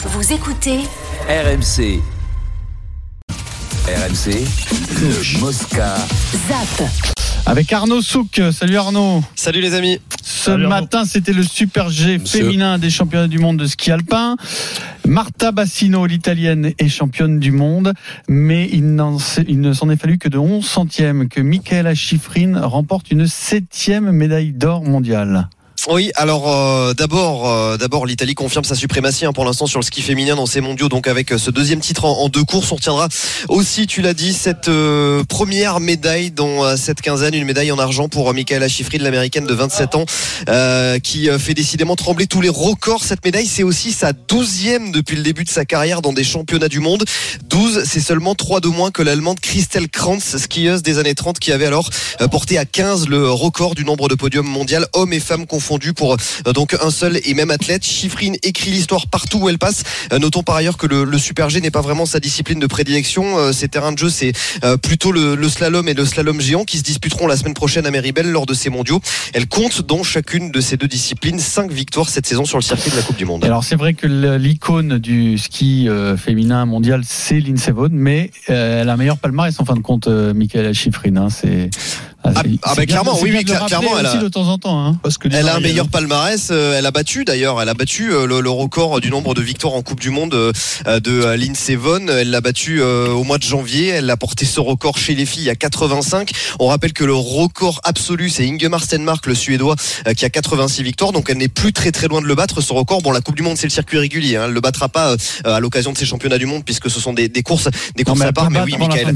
Vous écoutez RMC. RMC, le Mosca. ZAP. Avec Arnaud Souk. Salut Arnaud. Salut les amis. Ce matin, c'était le Super G féminin des championnats du monde de ski alpin. Marta Bassino, l'italienne, est championne du monde, mais il, ne s'en est fallu que de 11 centièmes que Michaela Schifrin remporte une septième médaille d'or mondiale. Oui, alors euh, d'abord, euh, d'abord l'Italie confirme sa suprématie hein, pour l'instant sur le ski féminin dans ces mondiaux. Donc avec euh, ce deuxième titre en, deux courses, on retiendra aussi, tu l'as dit, cette euh, première médaille dans euh, cette quinzaine, une médaille en argent pour euh, Michaela Schifrin, l'américaine de 27 ans, qui fait décidément trembler tous les records. Cette médaille, c'est aussi sa douzième depuis le début de sa carrière dans des championnats du monde. 12, c'est seulement trois de moins que l'allemande Christelle Krantz, skieuse des années 30, qui avait alors porté à 15 le record du nombre de podiums mondial, hommes et femmes confondus pour euh, donc un seul et même athlète. Schifrin écrit l'histoire partout où elle passe. Euh, Notons par ailleurs que le, Super G n'est pas vraiment sa discipline de prédilection. Euh, Ses terrains de jeu, c'est euh, plutôt le, slalom et le slalom géant qui se disputeront la semaine prochaine à Méribel lors de ces mondiaux. Elle compte dans chacune de ces deux disciplines 5 victoires cette saison sur le circuit de la Coupe du Monde. Alors c'est vrai que l'icône du ski euh, féminin mondial, c'est Lindsey Vonn, mais euh, elle a un meilleur palmarès en fin de compte, euh, Michaela Schifrin. hein, c'est Ah, ah, bah, bien- clairement, oui, oui, clairement, elle a- de temps en temps. Hein, parce que Elle a un meilleur palmarès. euh, Elle a battu d'ailleurs. Elle a battu euh, le, le record du nombre de victoires en Coupe du Monde euh, de Lindsey Vonn. Elle l'a battu au mois de janvier. Elle a porté ce record chez les filles à 85. On rappelle que le record absolu c'est Ingemar Stenmark, le Suédois, qui a 86 victoires. Donc elle n'est plus très très loin de le battre. Ce record. Bon, la Coupe du Monde c'est le circuit régulier. Hein. Elle le battra pas à l'occasion de ces championnats du monde puisque ce sont des, des courses, des Non, courses à part. Mais oui, Michael.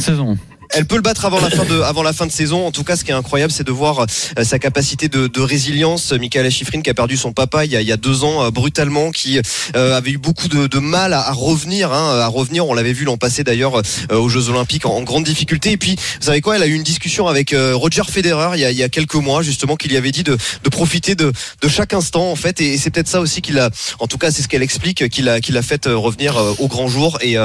Elle peut le battre avant la fin de, avant la fin de saison. En tout cas, ce qui est incroyable, c'est de voir euh, sa capacité de, de résilience. Michaela Schifrin qui a perdu son papa il y a, il y a deux ans euh, brutalement, qui euh, avait eu beaucoup de, de mal à, à revenir, hein, à revenir. On l'avait vu l'an passé d'ailleurs aux Jeux Olympiques en, grande difficulté. Et puis, vous savez quoi Elle a eu une discussion avec Roger Federer il y, a, il y a quelques mois justement, qui lui avait dit de, de profiter de, de chaque instant en fait. Et, c'est peut-être ça aussi qu'il a, en tout cas, c'est ce qu'elle explique, qu'il a, qu'il a fait revenir au grand jour et,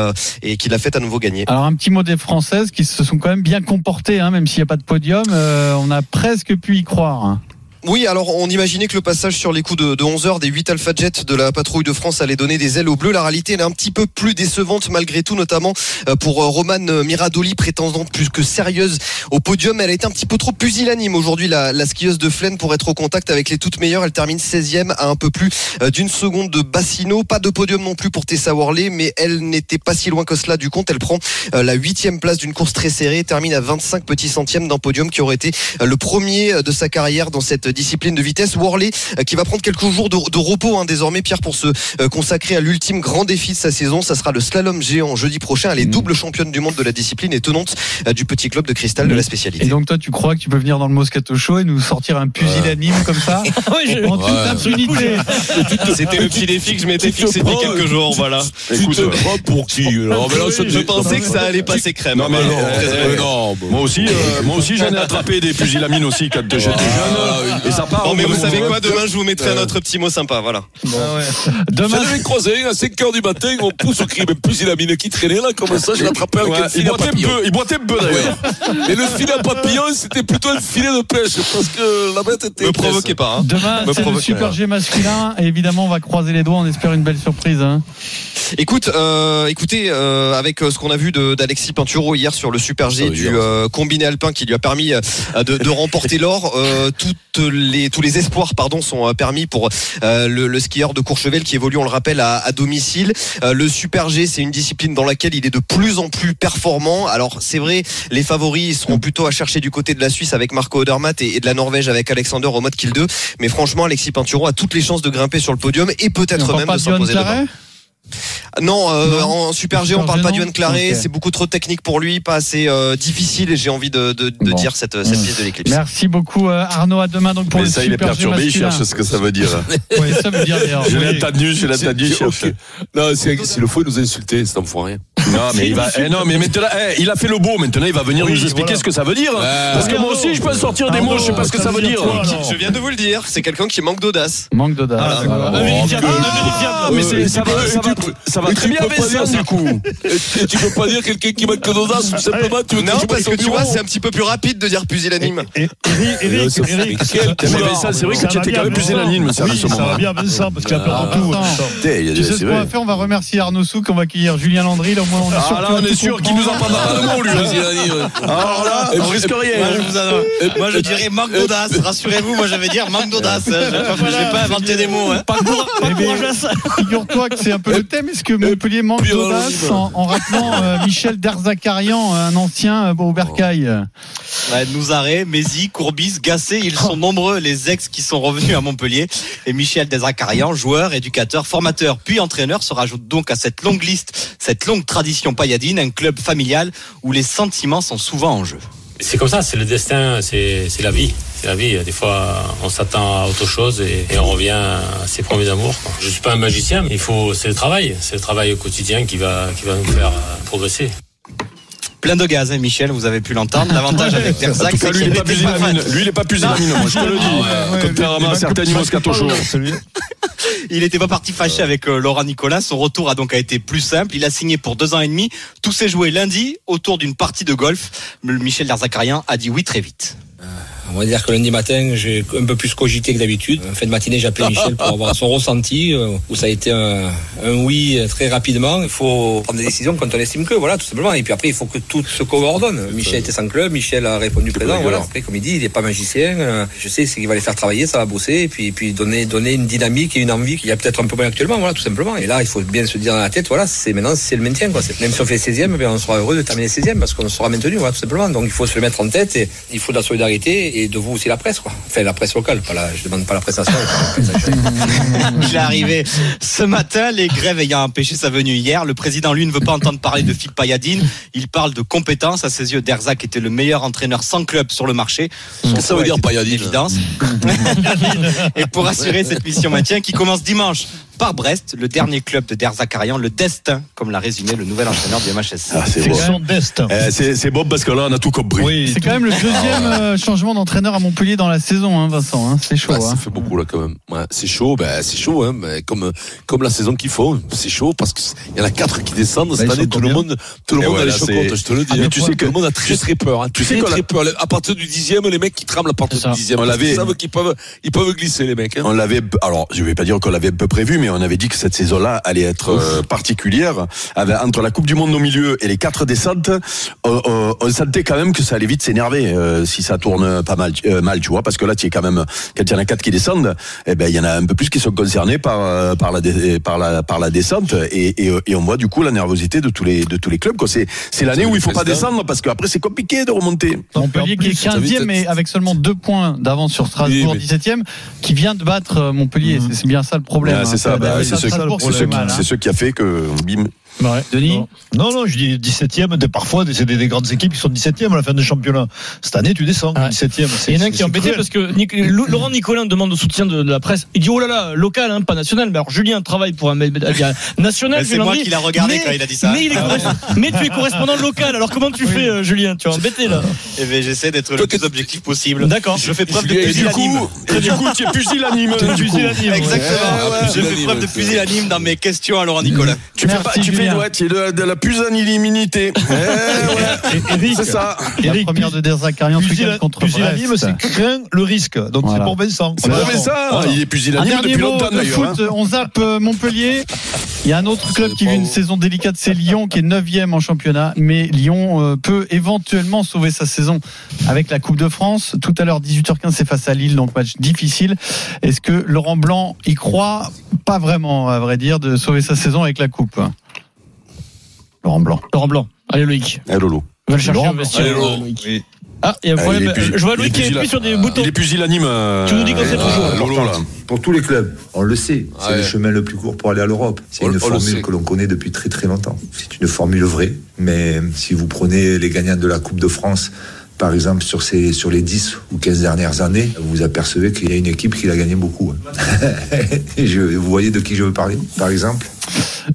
et qu'il a fait à nouveau gagner. Alors un petit mot des Françaises qui se sont quand même bien comportées, hein, même s'il n'y a pas de podium. euh, on a presque pu y croire. Oui, alors on imaginait que le passage sur les coups de, de 11 heures des 8 Alpha Jet de la patrouille de France allait donner des ailes aux Bleus. La réalité, elle est un petit peu plus décevante malgré tout, notamment euh, pour euh, Romane Miradoli, prétendante plus que sérieuse au podium. Elle a été un petit peu trop pusillanime aujourd'hui, la, la skieuse de Flaine, pour être au contact avec les toutes meilleures. Elle termine 16e à un peu plus euh, d'une seconde de Bassino. Pas de podium non plus pour Tessa Worley, mais elle n'était pas si loin que cela du compte. Elle prend la huitième place d'une course très serrée, termine à 25 petits centièmes d'un podium qui aurait été le premier de sa carrière dans cette discipline de vitesse. Worley euh, qui va prendre quelques jours de, de repos hein, désormais, Pierre, pour se euh, consacrer à l'ultime grand défi de sa saison. Ça sera le slalom géant jeudi prochain. Elle est Mhm. double championne du monde de la discipline et tenante euh, du petit club de cristal de la spécialité. Et donc toi, tu crois que tu peux venir dans le Moscato Show et nous sortir un pusillanime comme ça en toute Ouais. impunité C'était le petit défi que je m'étais fixé depuis prends- quelques jours, voilà. Tu te prends pour qui Non, mais là, Je pensais que ça allait passer crème. Non, mais Voilà. non, euh. Moi aussi, euh, moi aussi j'en ai attrapé des pusillamines aussi quand j'étais jeune. Et ça part. Bon, mais vous savez quoi Demain, je vous mettrai un autre petit mot sympa. Voilà. Demain, J'en avais croisé à 5h du matin, on pousse au cri, même plus il a mis qui traînait là, comme ça, je l'attrapais avec un il filet à papillon. il boitait un peu d'ailleurs. Et le filet à papillon, c'était plutôt un filet de pêche, parce que la bête était. Me provoquez pas. hein. demain c'est le Super rien. G masculin. Et évidemment, on va croiser les doigts. On espère une belle surprise. hein. Écoute, euh, écoutez, euh, avec euh, ce qu'on a vu d'Alexis Pinturo hier sur le Super G du euh, combiné alpin qui lui a permis euh, de, remporter l'or, euh, toutes les, tous les espoirs pardon sont euh, permis pour euh, le, le skieur de Courchevel qui évolue, on le rappelle, à, à domicile. Euh, le Super G, c'est une discipline dans laquelle il est de plus en plus performant. Alors c'est vrai, les favoris seront plutôt à chercher du côté de la Suisse avec Marco Odermatt et, et de la Norvège avec Alexander au mode kill 2. Mais franchement, Alexis Pinturo a toutes les chances de grimper sur le podium et peut-être même de s'imposer Non, euh, Non. en Super G, Super on parle pas d'Yoann Claré. C'est beaucoup trop technique pour lui, pas assez euh, difficile. Et j'ai envie de, de, de Bon. dire cette, cette Mmh. pièce de l'éclipse. Merci beaucoup euh, Arnaud. À demain donc pour Mais le ça, il est Super perturbé, il cherche ce que ça veut dire. Ouais, ça veut dire d'ailleurs. Je oui. l'ai entendu, je l'ai entendu. Non, c'est- s'il le faut, il nous a insulté, cet enfoiré. Non, mais il va, eh non, mais maintenant, eh, il a fait le beau. Maintenant, il va venir Oui, nous expliquer voilà. ce que ça veut dire. Parce que moi aussi, je peux sortir des mots, je sais pas ce que ça veut dire. Je viens de vous le dire, c'est quelqu'un qui manque d'audace. Manque d'audace. Ah, Ah, mais ça va, ça va, ça va Et très bien avec ça, du coup. Tu peux pas dire quelqu'un qui manque d'audace, tout simplement. Non, parce que tu vois, c'est un petit peu plus rapide de dire pusillanime. Et- Eric, fait- Eric, c'est vrai que ça tu va étais quand même unanime, ça, va bien, Vincent, parce qu'il a Alors, perdu tout. Vincent. Vincent. Putain, il y a- Tu sais ce qu'on va faire On va remercier Arnaud Souk, on va accueillir Julien Landry. Là, au moins, on est sûr Ah là, on est sûr qu'il nous en parlera pas de mots, lui. hein. Alors là, on risque rien. Moi, je, vous en- moi, je dirais manque d'audace. Rassurez-vous, moi, je vais dire manque d'audace. Je vais pas- je vais pas inventer des mots. Hein. Pas pas Eh. Figure-toi que c'est un peu le thème. Est-ce que Montpellier manque d'audace en, rappelant euh, Michel Derzakarian, un ancien euh, au Bercail? Ouais, Nouzaré, Mézi, Courbis, Gassé, ils sont nombreux les ex qui sont revenus à Montpellier. Et Michel Desracarian, joueur, éducateur, formateur, puis entraîneur, se rajoute donc à cette longue liste, cette longue tradition payadine, un club familial où les sentiments sont souvent en jeu. C'est comme ça, c'est le destin, c'est c'est la vie. C'est la vie. Des fois, on s'attend à autre chose et, et on revient à ses premiers amours. quoi. Je suis pas un magicien, mais il faut, c'est le travail. C'est le travail au quotidien qui va, qui va nous faire euh, progresser. Plein de gaz, hein, Michel, vous avez pu l'entendre. L'avantage avec Derzac, c'est lui, qu'il il est pas fan. Lui, il est pas pusillanime, moi, je te le dis. ouais, Contrairement ouais, à certains niveaux scatochos. Il n'était pas parti fâché avec euh, Laurent Nicolas. Son retour a donc été plus simple. Il a signé pour deux ans et demi. Tout s'est joué lundi autour d'une partie de golf. Michel Derzakarian a dit oui très vite. On va dire que lundi matin, j'ai un peu plus cogité que d'habitude. En fin de matinée, j'ai appelé Michel pour avoir son ressenti, euh, où ça a été un, un oui très rapidement. Il faut prendre des décisions quand on estime que, voilà, tout simplement. Et puis après, il faut que tout se coordonne. Michel était sans club, Michel a répondu présent. Voilà. Après, comme il dit, il n'est pas magicien. Euh, Je sais, c'est qu'il va les faire travailler, ça va bosser, et puis, et puis donner, donner une dynamique et une envie qu'il y a peut-être un peu moins actuellement, voilà, tout simplement. Et là, il faut bien se dire dans la tête, voilà, c'est maintenant, c'est le maintien, quoi. Même si on fait 16e, eh bien, on sera heureux de terminer 16e parce qu'on sera maintenu, voilà, tout simplement. Donc, il faut se le mettre en tête et il faut de la solidarité et de vous aussi la presse, quoi. Enfin, la presse locale, pas la, je demande pas la presse nationale. Il est arrivé ce matin, les grèves ayant empêché sa venue hier. Le président, lui, ne veut pas entendre parler de Philippe Payadine. Il parle de compétences. À ses yeux, Derzac était le meilleur entraîneur sans club sur le marché. Ça veut dire, Payadine une évidence. Et pour assurer cette mission maintien qui commence dimanche par Brest, le dernier club de Derzakarian, le destin, comme l'a résumé le nouvel entraîneur du MHSC. Ah, c'est son destin. Eh, C'est c'est bon parce que là, on a tout compris. Oui, C'est quand même le deuxième euh, changement d'entraîneur à Montpellier dans la saison, hein, Vincent. hein. C'est chaud. Ouais, ça hein. fait beaucoup là quand même. Ouais, c'est chaud, ben c'est chaud, hein, mais comme comme la saison qu'il faut, c'est chaud parce qu'il y en a quatre qui descendent cette ils année. Tout le monde, tout le Et monde voilà, a les chocottes, je te le dis. Ah, mais hein. tu sais que- tout le monde a très très peur. Hein. tu sais qu'on très l'a- peur. À partir du dixième, les mecs qui tremblent à partir du dixième. On l'avait- savent qu'ils peuvent, ils peuvent glisser les mecs. On l'avait, alors je vais pas dire qu'on l'avait un peu prévu, mais on avait dit que cette saison-là allait être euh, particulière. Avec, entre la Coupe du Monde au milieu et les quatre descentes, on, on- on sentait quand même que ça allait vite s'énerver euh, si ça tourne pas mal, euh, mal, tu vois, parce que là, tu es quand même, quand il y en a quatre qui descendent, eh ben il y en a un peu plus qui sont concernés par euh, par la dé- par la par la descente et, et, et on voit du coup la nervosité de tous les de tous les clubs. quoi. C'est c'est l'année où il faut pas descendre parce qu'après c'est compliqué de remonter. Montpellier qui est ça veut 15e dire- mais avec seulement deux points d'avance sur Strasbourg, Oui, 17e, qui vient de battre Montpellier. C'est- C'est bien ça le problème. Ouais, hein. c'est ça, bah, Euh, c'est ce- hein. C'est ce qui a fait que bim. Ouais. Denis Non, non, je dis 17e, des- parfois, c'est des, des grandes équipes qui sont 17e à la fin du championnat. Cette année, tu descends, Ouais. 17e. Il y en a un qui est embêté parce que Nic- Laurent Nicolin demande le soutien de, de la presse. Il dit oh là là, local, hein, pas national. Mais alors Julien travaille pour un média national. C'est moi qui l'a regardé mais- quand il a dit ça. Mais, il est corres- mais tu es correspondant local. Alors comment tu fais, euh, Julien? Tu es embêté là? Eh ben, j'essaie d'être le plus objectif possible. D'accord. Je fais preuve de pusillanime. du coup, tu es pusillanime. Exactement. Je fais preuve de pusillanime dans mes questions à Laurent Nicolas. Tu fais Merci, pas, tu fais Julien. ouais, tu es de, la pusillanimité. Eh, Eric, C'est ça. La Eric, première de Derzakarian contre pusillanime, c'est craint le risque. Donc Voilà. c'est pour Vincent. C'est mais ça, Voilà. il est pusillanime depuis mot longtemps de d'ailleurs. foot, hein. on zappe euh, Montpellier. Il y a un autre club qui vit une saison délicate, c'est Lyon, qui est 9 en championnat. Mais Lyon euh, peut éventuellement sauver sa saison avec la Coupe de France. Tout à l'heure, 18h15, c'est face à Lille, donc match difficile. Est-ce que Laurent Blanc y croit? Pas vraiment, à vrai dire, de sauver sa saison avec la Coupe. Laurent Blanc. Laurent Blanc. Allez Loïc. Lolo. Va le chercher Laurent un vestiaire. Allez. Loïc. Oui. Ah, il y a un Ah, problème. Je vois Loïc qui appuie sur des boutons. Il est pusillanime. euh, Tu nous dis qu'on sait euh, toujours. Lolo, là. Pour tous les clubs, on le sait, c'est Ouais. le chemin le plus court pour aller à l'Europe. C'est une formule que l'on connaît depuis très très longtemps. C'est une formule vraie, mais si vous prenez les gagnants de la Coupe de France par exemple, sur, ces, sur les 10 ou 15 dernières années, vous vous apercevez qu'il y a une équipe qui l'a gagné beaucoup. hein. Je, vous voyez de qui je veux parler, par exemple?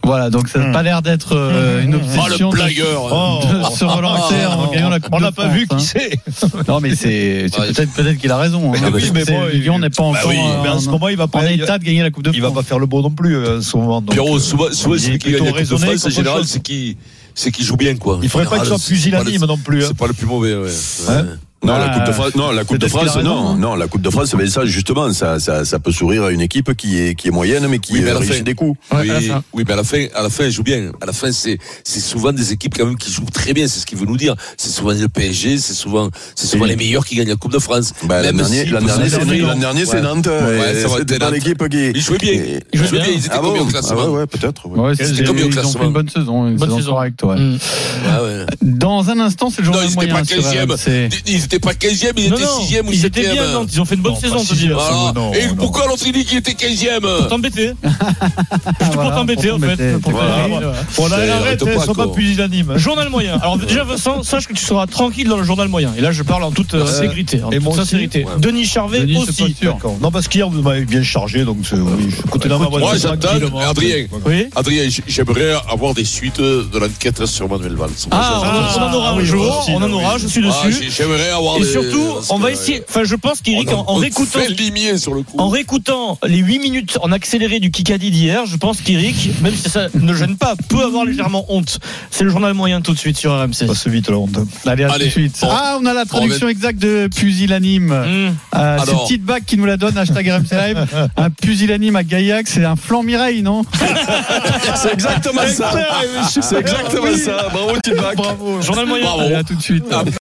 Voilà, donc ça n'a pas l'air d'être euh, une obsession Oh, le de- blagueur. de, se relancer en gagnant la Coupe On de n'a pas France, vu qui hein. c'est? Non, mais c'est c'est Ouais. peut-être peut-être qu'il a raison. hein. Mais oui, mais C'est- bon, Lyon n'est pas bah encore oui, Mais en ce moment, il va en pas. état de gagner la Coupe de Il va France. pas faire le beau non plus euh, en ce moment. donc, Pierrot, souvent, souvent il celui est qui gagne la Coupe de France, en général, c'est qui, c'est qui joue bien, quoi. Il faudrait pas qu'il soit pusillanime non plus. hein. C'est pas le plus mauvais, ouais. Hein Ouais. Non, Ah, la Coupe de France, non, la Coupe de peut-être qu'il a France, raison, non, hein. non, la Coupe de France, ben ça, justement, ça, ça, ça peut sourire à une équipe qui est, qui est moyenne, mais qui Oui, mais à la réussit fin. des coups. Ouais, oui, à la fin. oui, mais à la fin, à la fin, elle joue bien. À la fin, c'est, c'est souvent des équipes quand même qui jouent très bien. C'est ce qu'il veut nous dire. C'est souvent le PSG, c'est souvent, c'est souvent Oui. les meilleurs qui gagnent la Coupe de France. Bah, l'an dernier, si- l'an dernier, c'est, dernier, c'est. Nantes. Ouais, euh, C'était dans l'équipe qui. Ils jouaient bien. Ils jouaient bien. Ils étaient Ah combien bon au Ah classement? ouais, ouais, peut-être. ils ont fait une bonne saison, une Bonne saison ouais. Mm. Ah. Dans un instant, c'est le étaient moyen pas sur 15e. RMC. Ils étaient pas 15e, ils Non, étaient non, 6e ou ils étaient 7e. bien. Ils ont fait une bonne Non, saison. Non, Et non. pourquoi l'autre il dit qu'il était 15e Pour t'embêter. Juste pour t'embêter, en fait. Bon, là, arrête, ils pas, sont pas pusillanimes. Journal moyen. Alors déjà Vincent, sache que tu seras tranquille dans le journal moyen. Et là je parle en toute euh, Et toute moi aussi. sincérité. Ouais. Denis Charvet aussi. Non, parce qu'hier, vous m'avez bien chargé, donc côté dans ma voiture. Moi. Adrien. Oui. Adrien, j'aimerais avoir des suites de l'enquête sur Manuel Valls. Ah, on, en aura Ah un jour, on en aura, je suis Ah, dessus. j'ai- J'aimerais avoir Et des- surtout, on va essayer. Enfin, je pense qu'Eric, en, en réécoutant, fait limier sur le coup. en réécoutant les 8 minutes en accéléré du Kikadi d'hier, je pense qu'Eric, même si ça ne gêne pas, peut avoir légèrement honte. C'est le journal moyen tout de suite sur RMC. Passe vite, la honte. Allez, à Allez, tout de suite. on- ah, on a la traduction on exacte de pusillanime. Mmh. Euh, c'est. Petite Bac qui nous la donne, hashtag RMC Live. un pusillanime à Gaillac, c'est un flanc Mireille, non C'est exactement ça. C'est exactement ça. Bravo, Tidback. Bravo. Journal moyen. Bravo. Allez, à tout de suite.